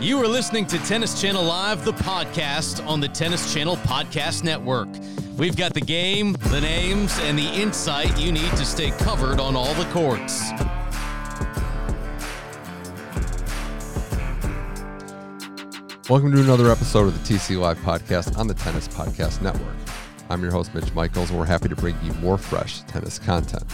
You are listening to Tennis Channel Live, the podcast on the Tennis Channel Podcast Network. We've got the game, the names, and the insight you need to stay covered on all the courts. Welcome to another episode of the TC Live podcast on the Tennis Podcast Network. I'm your host, Mitch Michaels, and we're happy to bring you more fresh tennis content.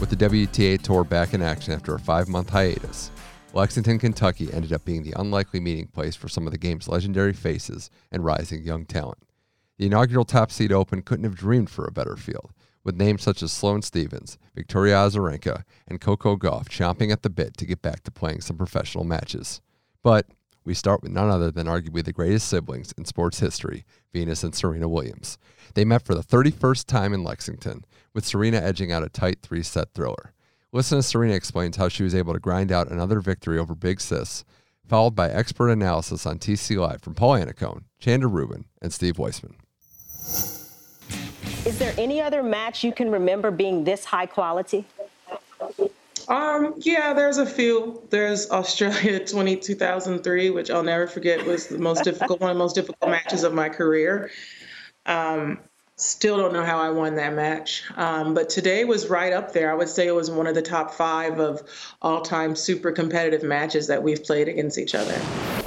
With the WTA Tour back in action after a five month hiatus, Lexington, Kentucky ended up being the unlikely meeting place for some of the game's legendary faces and rising young talent. The inaugural Top Seed Open couldn't have dreamed for a better field, with names such as Sloane Stevens, Victoria Azarenka, and Coco Gauff chomping at the bit to get back to playing some professional matches. But we start with none other than arguably the greatest siblings in sports history, Venus and Serena Williams. They met for the 31st time in Lexington, with Serena edging out a tight three set thriller. Listen as Serena explains how she was able to grind out another victory over Big Sis, followed by expert analysis on TC Live from Paul Annacone, Chanda Rubin, and Steve Weissman. Is there any other match you can remember being this high quality? Um, yeah, there's a few. There's Australia 20, 2003, which I'll never forget was the most difficult, one of the most difficult matches of my career. Um, Still don't know how I won that match. Um, but today was right up there. I would say it was one of the top five of all time super competitive matches that we've played against each other.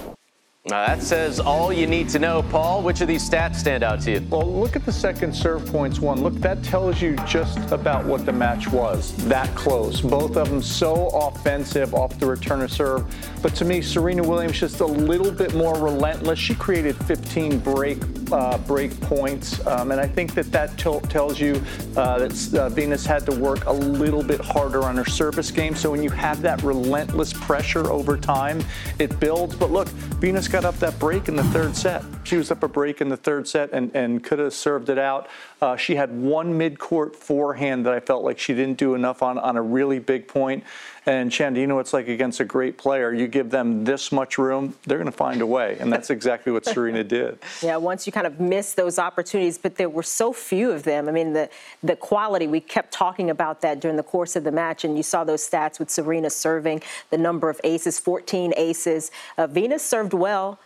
Uh, that says all you need to know. Paul, which of these stats stand out to you? Well, look at the second serve points one. Look, that tells you just about what the match was. That close. Both of them so offensive off the return of serve. But to me, Serena Williams just a little bit more relentless. She created 15 break uh, break points, um, and I think that that t- tells you uh, that uh, Venus had to work a little bit harder on her service game. So when you have that relentless pressure over time, it builds. But look, Venus got up that break in the third set. She was up a break in the third set and, and could have served it out. Uh, she had one mid-court forehand that I felt like she didn't do enough on on a really big point. And Chand, you know it's like against a great player. You give them this much room, they're going to find a way, and that's exactly what Serena did. Yeah, once you kind of miss those opportunities, but there were so few of them. I mean, the the quality we kept talking about that during the course of the match, and you saw those stats with Serena serving the number of aces, 14 aces. Uh, Venus served well.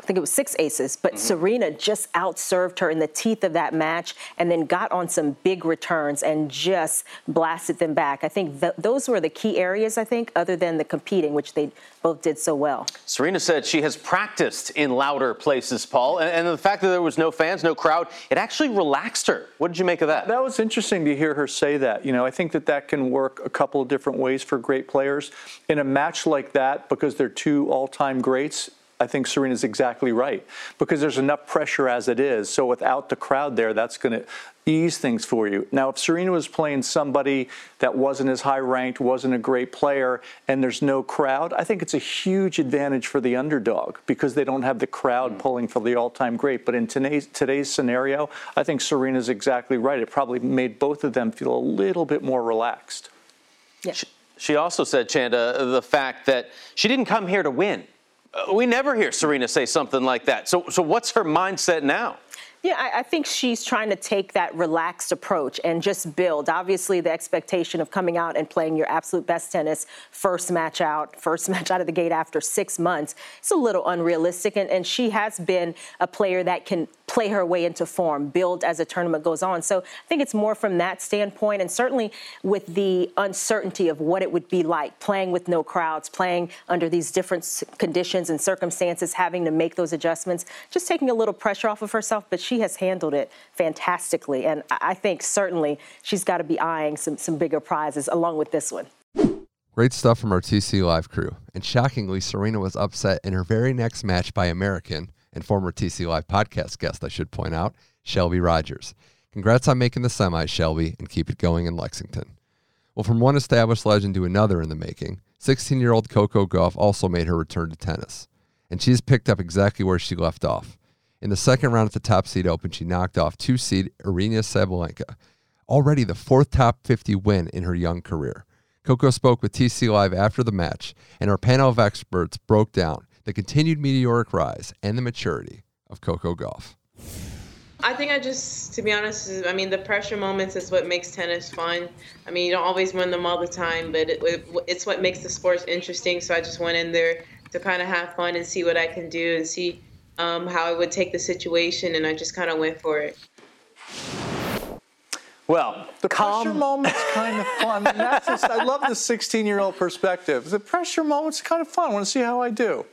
I think it was six aces, but mm-hmm. Serena just outserved her in the teeth of that match and then got on some big returns and just blasted them back. I think th- those were the key areas, I think, other than the competing, which they both did so well. Serena said she has practiced in louder places, Paul, and, and the fact that there was no fans, no crowd, it actually relaxed her. What did you make of that? That was interesting to hear her say that. You know, I think that that can work a couple of different ways for great players. In a match like that, because they're two all time greats, I think Serena's exactly right because there's enough pressure as it is. So without the crowd there, that's going to ease things for you. Now, if Serena was playing somebody that wasn't as high ranked, wasn't a great player, and there's no crowd, I think it's a huge advantage for the underdog because they don't have the crowd mm. pulling for the all time great. But in today's, today's scenario, I think Serena's exactly right. It probably made both of them feel a little bit more relaxed. Yeah. She, she also said, Chanda, the fact that she didn't come here to win. Uh, we never hear Serena say something like that. So, so what's her mindset now? Yeah, I, I, think she's trying to take that relaxed approach and just build. Obviously, the expectation of coming out and playing your absolute best tennis first match out, first match out of the gate after six months, it's a little unrealistic. And, and she has been a player that can play her way into form, build as the tournament goes on. So I think it's more from that standpoint, and certainly with the uncertainty of what it would be like playing with no crowds, playing under these different conditions and circumstances, having to make those adjustments, just taking a little pressure off of herself. But she she has handled it fantastically. And I think certainly she's got to be eyeing some, some bigger prizes along with this one. Great stuff from our TC Live crew. And shockingly, Serena was upset in her very next match by American and former TC Live podcast guest, I should point out, Shelby Rogers. Congrats on making the semi, Shelby, and keep it going in Lexington. Well, from one established legend to another in the making, 16 year old Coco Gauff also made her return to tennis. and she's picked up exactly where she left off. In the second round at the top seed open, she knocked off two seed Aryna Sabalenka, already the fourth top 50 win in her young career. Coco spoke with TC Live after the match, and our panel of experts broke down the continued meteoric rise and the maturity of Coco Gauff. I think I just, to be honest, I mean, the pressure moments is what makes tennis fun. I mean, you don't always win them all the time, but it, it, it's what makes the sport interesting. So I just went in there to kind of have fun and see what I can do and see um, how I would take the situation, and I just kind of went for it. Well, the calm. pressure moment's kind of fun. And that's just, I love the 16-year-old perspective. The pressure moment's kind of fun. I want to see how I do.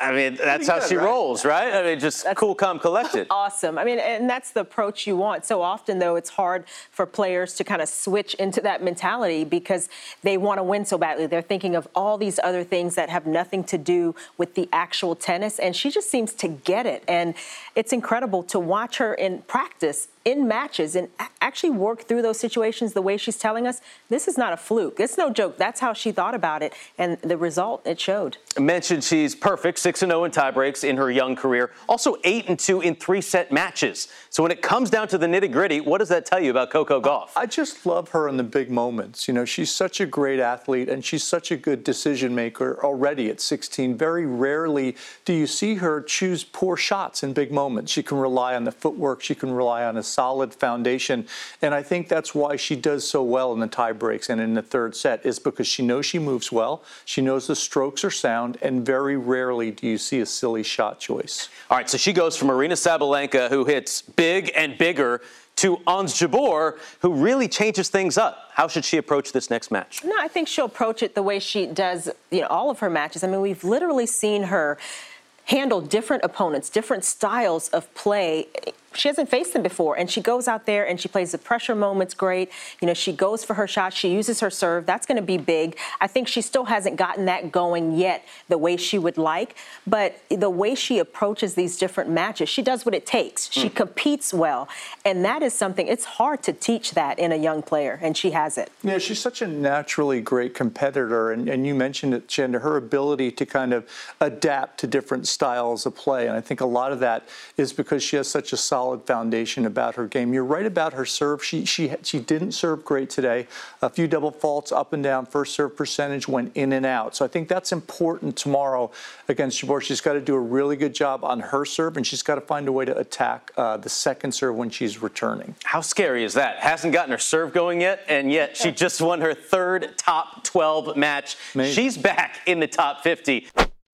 I mean, that's how she right? rolls, right? I mean, just that's cool, calm, collected. Awesome. I mean, and that's the approach you want. So often, though, it's hard for players to kind of switch into that mentality because they want to win so badly. They're thinking of all these other things that have nothing to do with the actual tennis, and she just seems to get it. And it's incredible to watch her in practice in matches and actually work through those situations the way she's telling us. This is not a fluke. It's no joke. That's how she thought about it. And the result, it showed. I mentioned she's perfect, 6 0 in tiebreaks in her young career, also 8 and 2 in three set matches. So when it comes down to the nitty gritty, what does that tell you about Coco Gauff? I just love her in the big moments. You know, she's such a great athlete and she's such a good decision maker already at 16. Very rarely do you see her choose poor shots in big moments. She can rely on the footwork, she can rely on a solid foundation. And I think that's why she does so well in the tie breaks and in the third set is because she knows she moves well. She knows the strokes are sound, and very rarely do you see a silly shot choice. All right, so she goes from Aryna Sabalenka, who hits big and bigger, to Ons Jabeur, who really changes things up. How should she approach this next match? No, I think she'll approach it the way she does, you know, all of her matches. I mean, we've literally seen her handle different opponents, different styles of play she hasn't faced them before. And she goes out there and she plays the pressure moments great. You know, she goes for her shot. She uses her serve. That's going to be big. I think she still hasn't gotten that going yet the way she would like. But the way she approaches these different matches, she does what it takes. She mm. competes well. And that is something, it's hard to teach that in a young player. And she has it. Yeah, she's such a naturally great competitor. And, and you mentioned it, Chanda, her ability to kind of adapt to different styles of play. And I think a lot of that is because she has such a solid solid foundation about her game. You're right about her serve. She she she didn't serve great today. A few double faults up and down. First serve percentage went in and out. So I think that's important tomorrow against Jabeur. She's got to do a really good job on her serve, and she's got to find a way to attack uh, the second serve when she's returning. How scary is that? Hasn't gotten her serve going yet, and yet she just won her third top 12 match. Amazing. She's back in the top 50.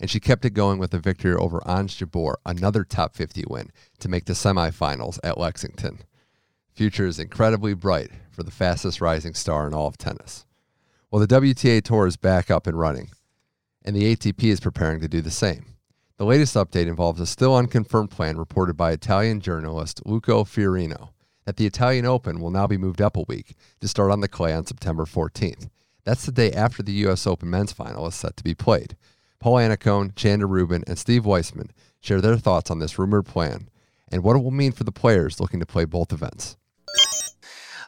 and she kept it going with a victory over Ons Jabeur, another top 50 win, to make the semifinals at Lexington. Future is incredibly bright for the fastest rising star in all of tennis. Well, the WTA Tour is back up and running, and the ATP is preparing to do the same. The latest update involves a still unconfirmed plan reported by Italian journalist Luca Fiorino that the Italian Open will now be moved up a week to start on the clay on September 14th. That's the day after the U.S. Open men's final is set to be played. Paul Annacone, Chanda Rubin, and Steve Weissman share their thoughts on this rumored plan and what it will mean for the players looking to play both events.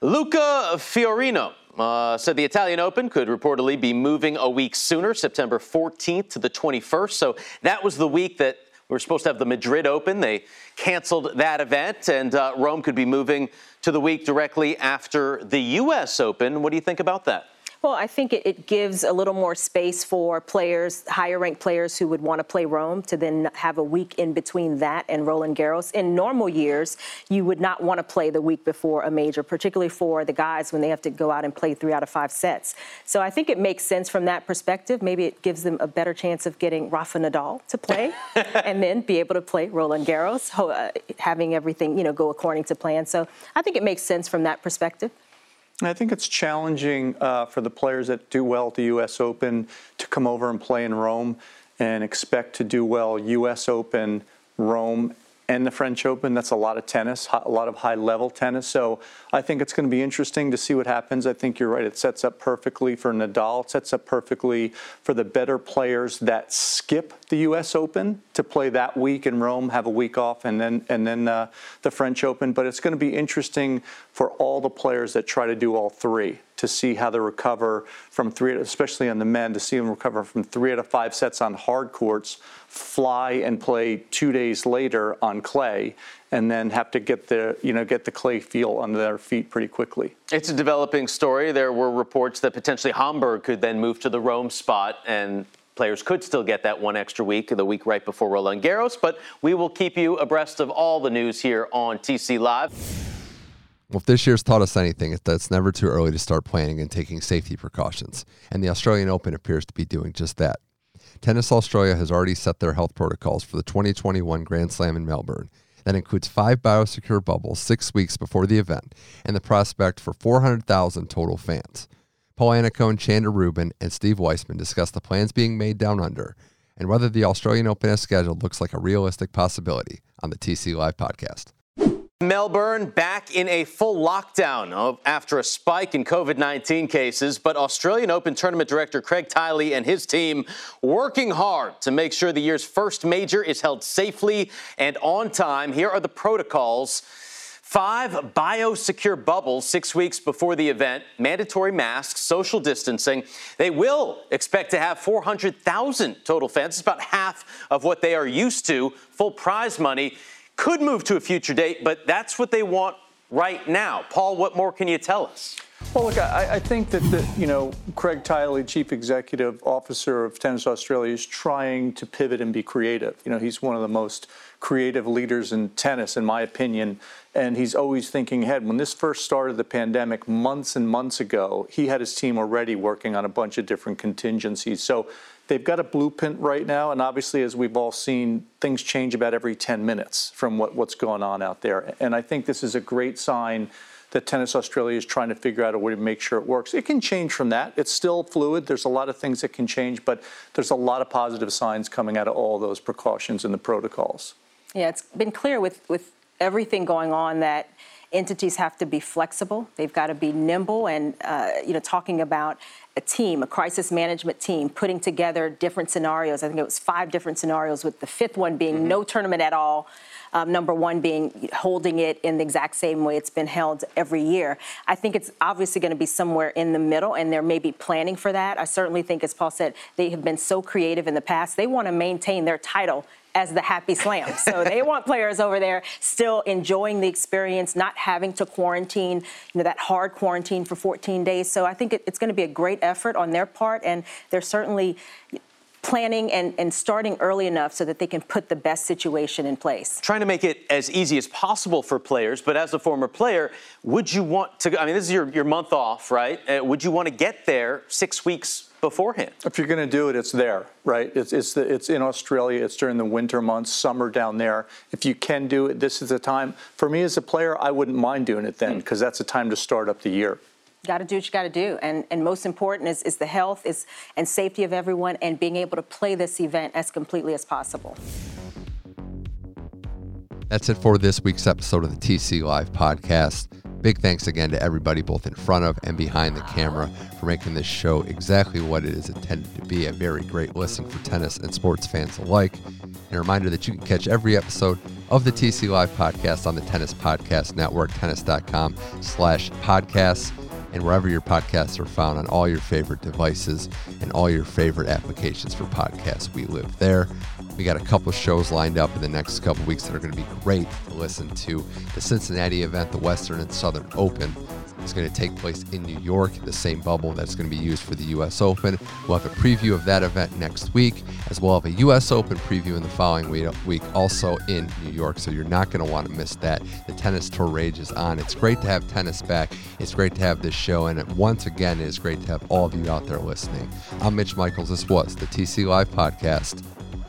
Luca Fiorino uh, said the Italian Open could reportedly be moving a week sooner, September 14th to the 21st. So that was the week that we were supposed to have the Madrid Open. They canceled that event, and uh, Rome could be moving to the week directly after the U.S. Open. What do you think about that? Well, I think it, it, gives a little more space for players, higher ranked players who would want to play Rome to then have a week in between that and Roland Garros. In normal years, you would not want to play the week before a major, particularly for the guys when they have to go out and play three out of five sets. So I think it makes sense from that perspective. Maybe it gives them a better chance of getting Rafa Nadal to play and then be able to play Roland Garros, uh, having everything, you know, go according to plan. So I think it makes sense from that perspective. I think it's challenging uh, for the players that do well at the U.S. Open to come over and play in Rome and expect to do well U.S. Open, Rome, and the French Open. That's a lot of tennis, a lot of high level tennis. So I think it's going to be interesting to see what happens. I think you're right. It sets up perfectly for Nadal. It sets up perfectly for the better players that skip the U.S. Open to play that week in Rome, have a week off, and then and then uh, the French Open. But it's going to be interesting for all the players that try to do all three to see how they recover from three, especially on the men, to see them recover from three out of five sets on hard courts, fly and play two days later on clay, and then have to get the you know get the clay feel under their feet pretty quickly. It's a developing story. There were reports that potentially Hamburg could then move to the Rome spot and players could still get that one extra week, the week right before Roland Garros. But we will keep you abreast of all the news here on TC Live. Well, if this year's taught us anything, it's that it's never too early to start planning and taking safety precautions. And the Australian Open appears to be doing just that. Tennis Australia has already set their health protocols for the 2021 Grand Slam in Melbourne. That includes five biosecure bubbles six weeks before the event and the prospect for 400,000 total fans. Paul Annacone, Chanda Rubin, and Steve Weissman discussed the plans being made down under and whether the Australian Open as scheduled looks like a realistic possibility on the TC Live podcast. Melbourne back in a full lockdown oh, after a spike in COVID 19 cases, but Australian Open Tournament Director Craig Tiley and his team working hard to make sure the year's first major is held safely and on time. Here are the protocols. Five biosecure bubbles six weeks before the event, mandatory masks, social distancing. They will expect to have 400,000 total fans. It's about half of what they are used to. Full prize money could move to a future date, but that's what they want right now. Paul, what more can you tell us? Well, look, I, I think that the, you know Craig Tiley, Chief Executive Officer of Tennis Australia, is trying to pivot and be creative. You know, he's one of the most creative leaders in tennis, in my opinion, and he's always thinking ahead. When this first started, the pandemic, months and months ago, he had his team already working on a bunch of different contingencies. So they've got a blueprint right now, and obviously, as we've all seen, things change about every 10 minutes from what, what's going on out there. And I think this is a great sign that Tennis Australia is trying to figure out a way to make sure it works. It can change from that. It's still fluid. There's a lot of things that can change, but there's a lot of positive signs coming out of all those precautions and the protocols. Yeah, it's been clear with, with everything going on that entities have to be flexible. They've got to be nimble, and uh, you know, talking about a team, a crisis management team, putting together different scenarios. I think it was five different scenarios, with the fifth one being mm-hmm. no tournament at all. Um, number one being holding it in the exact same way it's been held every year. I think it's obviously going to be somewhere in the middle, and they're maybe planning for that. I certainly think, as Paul said, they have been so creative in the past. They want to maintain their title as the happy slam. So they want players over there still enjoying the experience, not having to quarantine, you know, that hard quarantine for 14 days. So I think it, it's going to be a great effort on their part, and they're certainly planning and, and starting early enough so that they can put the best situation in place. Trying to make it as easy as possible for players, but as a former player, would you want to? I mean, this is your, your month off, right? Uh, would you want to get there six weeks beforehand. If you're going to do it, it's there, right? It's it's the, it's in Australia. It's during the winter months, summer down there. If you can do it, this is the time. For me as a player, I wouldn't mind doing it then because mm. that's the time to start up the year. Got to do what you got to do, and and most important is is the health is and safety of everyone, and being able to play this event as completely as possible. That's it for this week's episode of the TC Live podcast. Big thanks again to everybody, both in front of and behind the camera, for making this show exactly what it is intended to be a very great listen for tennis and sports fans alike. And a reminder that you can catch every episode of the TC Live podcast on the Tennis Podcast Network, tennis.com slash podcasts, and wherever your podcasts are found on all your favorite devices and all your favorite applications for podcasts. We live there. We got a couple shows lined up in the next couple weeks that are going to be great to listen to. The Cincinnati event, the Western and Southern Open, is going to take place in New York, the same bubble that's going to be used for the U.S. Open. We'll have a preview of that event next week, as well as a U.S. Open preview in the following week, also in New York. So you're not going to want to miss that. The tennis tour rage is on. It's great to have tennis back. It's great to have this show, and once again, it is great to have all of you out there listening. I'm Mitch Michaels. This was the TC Live podcast.